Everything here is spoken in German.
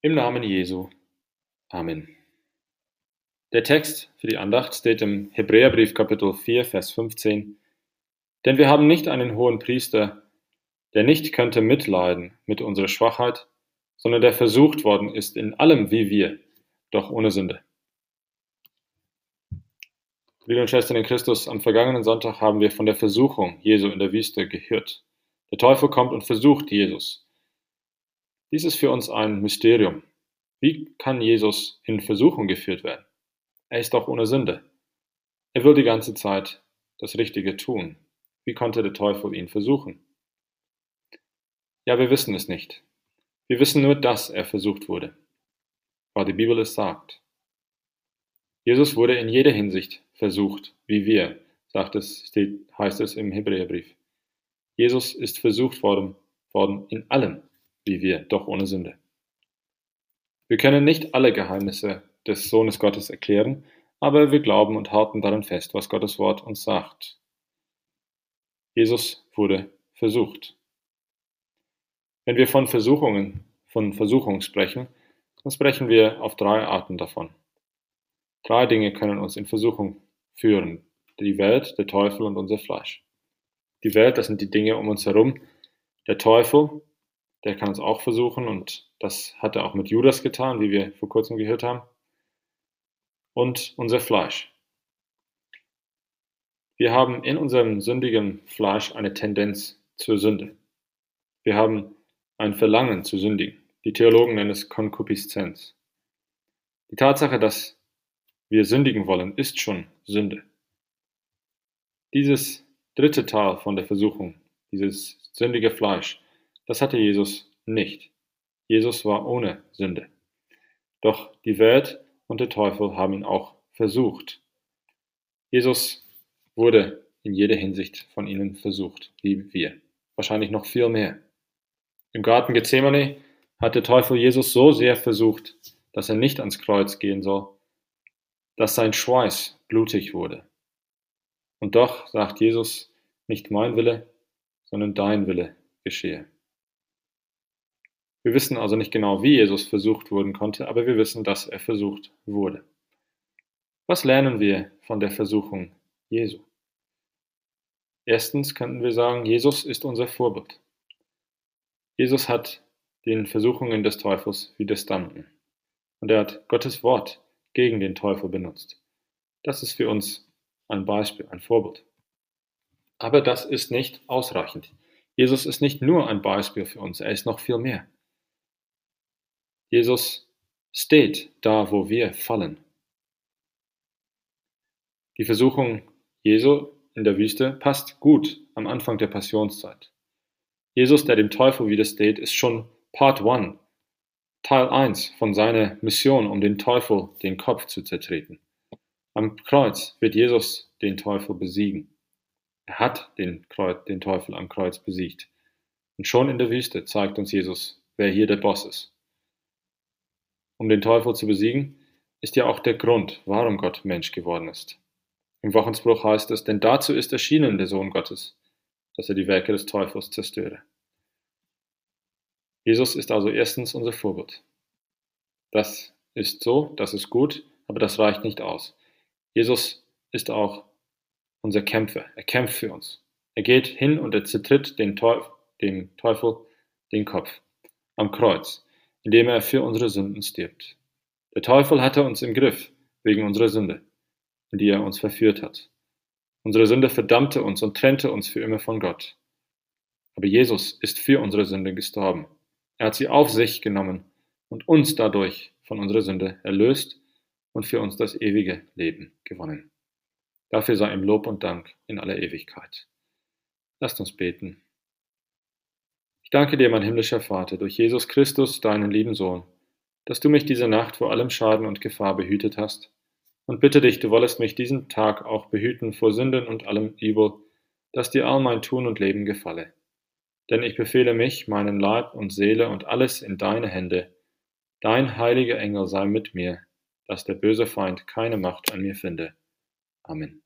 Im Namen Jesu. Amen. Der Text für die Andacht steht im Hebräerbrief Kapitel 4, Vers 15. Denn wir haben nicht einen hohen Priester, der nicht könnte mitleiden mit unserer Schwachheit, sondern der versucht worden ist in allem wie wir, doch ohne Sünde. Liebe und Schwestern in Christus, am vergangenen Sonntag haben wir von der Versuchung Jesu in der Wüste gehört. Der Teufel kommt und versucht Jesus. Dies ist für uns ein Mysterium. Wie kann Jesus in Versuchung geführt werden? Er ist doch ohne Sünde. Er will die ganze Zeit das Richtige tun. Wie konnte der Teufel ihn versuchen? Ja, wir wissen es nicht. Wir wissen nur, dass er versucht wurde, weil die Bibel es sagt. Jesus wurde in jeder Hinsicht versucht, wie wir, sagt es, steht, heißt es im Hebräerbrief. Jesus ist versucht worden, worden in allem, wie wir, doch ohne Sünde. Wir können nicht alle Geheimnisse des Sohnes Gottes erklären, aber wir glauben und halten daran fest, was Gottes Wort uns sagt. Jesus wurde versucht. Wenn wir von Versuchungen, von Versuchung sprechen, dann sprechen wir auf drei Arten davon. Drei Dinge können uns in Versuchung führen. Die Welt, der Teufel und unser Fleisch. Die Welt, das sind die Dinge um uns herum. Der Teufel, der kann uns auch versuchen und das hat er auch mit Judas getan, wie wir vor kurzem gehört haben. Und unser Fleisch. Wir haben in unserem sündigen Fleisch eine Tendenz zur Sünde. Wir haben ein Verlangen zu sündigen. Die Theologen nennen es Konkupiszenz. Die Tatsache, dass wir sündigen wollen, ist schon Sünde. Dieses dritte Teil von der Versuchung, dieses sündige Fleisch, das hatte Jesus nicht. Jesus war ohne Sünde. Doch die Welt und der Teufel haben ihn auch versucht. Jesus wurde in jeder Hinsicht von ihnen versucht, wie wir. Wahrscheinlich noch viel mehr. Im Garten Gethsemane hat der Teufel Jesus so sehr versucht, dass er nicht ans Kreuz gehen soll, dass sein Schweiß blutig wurde. Und doch sagt Jesus, nicht mein Wille, sondern dein Wille geschehe. Wir wissen also nicht genau, wie Jesus versucht worden konnte, aber wir wissen, dass er versucht wurde. Was lernen wir von der Versuchung Jesu? Erstens könnten wir sagen, Jesus ist unser Vorbild. Jesus hat den Versuchungen des Teufels widerstanden. Und er hat Gottes Wort gegen den Teufel benutzt. Das ist für uns ein Beispiel, ein Vorbild. Aber das ist nicht ausreichend. Jesus ist nicht nur ein Beispiel für uns, er ist noch viel mehr. Jesus steht da, wo wir fallen. Die Versuchung Jesu in der Wüste passt gut am Anfang der Passionszeit. Jesus, der dem Teufel widersteht, ist schon Part 1, Teil 1 von seiner Mission, um den Teufel den Kopf zu zertreten. Am Kreuz wird Jesus den Teufel besiegen. Er hat den, Kreuz, den Teufel am Kreuz besiegt. Und schon in der Wüste zeigt uns Jesus, wer hier der Boss ist um den Teufel zu besiegen, ist ja auch der Grund, warum Gott Mensch geworden ist. Im Wochenspruch heißt es, denn dazu ist erschienen der Sohn Gottes, dass er die Werke des Teufels zerstöre. Jesus ist also erstens unser Vorbild. Das ist so, das ist gut, aber das reicht nicht aus. Jesus ist auch unser Kämpfer. Er kämpft für uns. Er geht hin und er zertritt den Teufel, dem Teufel den Kopf am Kreuz indem er für unsere Sünden stirbt. Der Teufel hatte uns im Griff wegen unserer Sünde, in die er uns verführt hat. Unsere Sünde verdammte uns und trennte uns für immer von Gott. Aber Jesus ist für unsere Sünde gestorben. Er hat sie auf sich genommen und uns dadurch von unserer Sünde erlöst und für uns das ewige Leben gewonnen. Dafür sei ihm Lob und Dank in aller Ewigkeit. Lasst uns beten. Ich danke dir, mein himmlischer Vater, durch Jesus Christus, deinen lieben Sohn, dass du mich diese Nacht vor allem Schaden und Gefahr behütet hast, und bitte dich, du wollest mich diesen Tag auch behüten vor Sünden und allem Übel, dass dir all mein Tun und Leben gefalle. Denn ich befehle mich, meinen Leib und Seele und alles in deine Hände. Dein heiliger Engel sei mit mir, dass der böse Feind keine Macht an mir finde. Amen.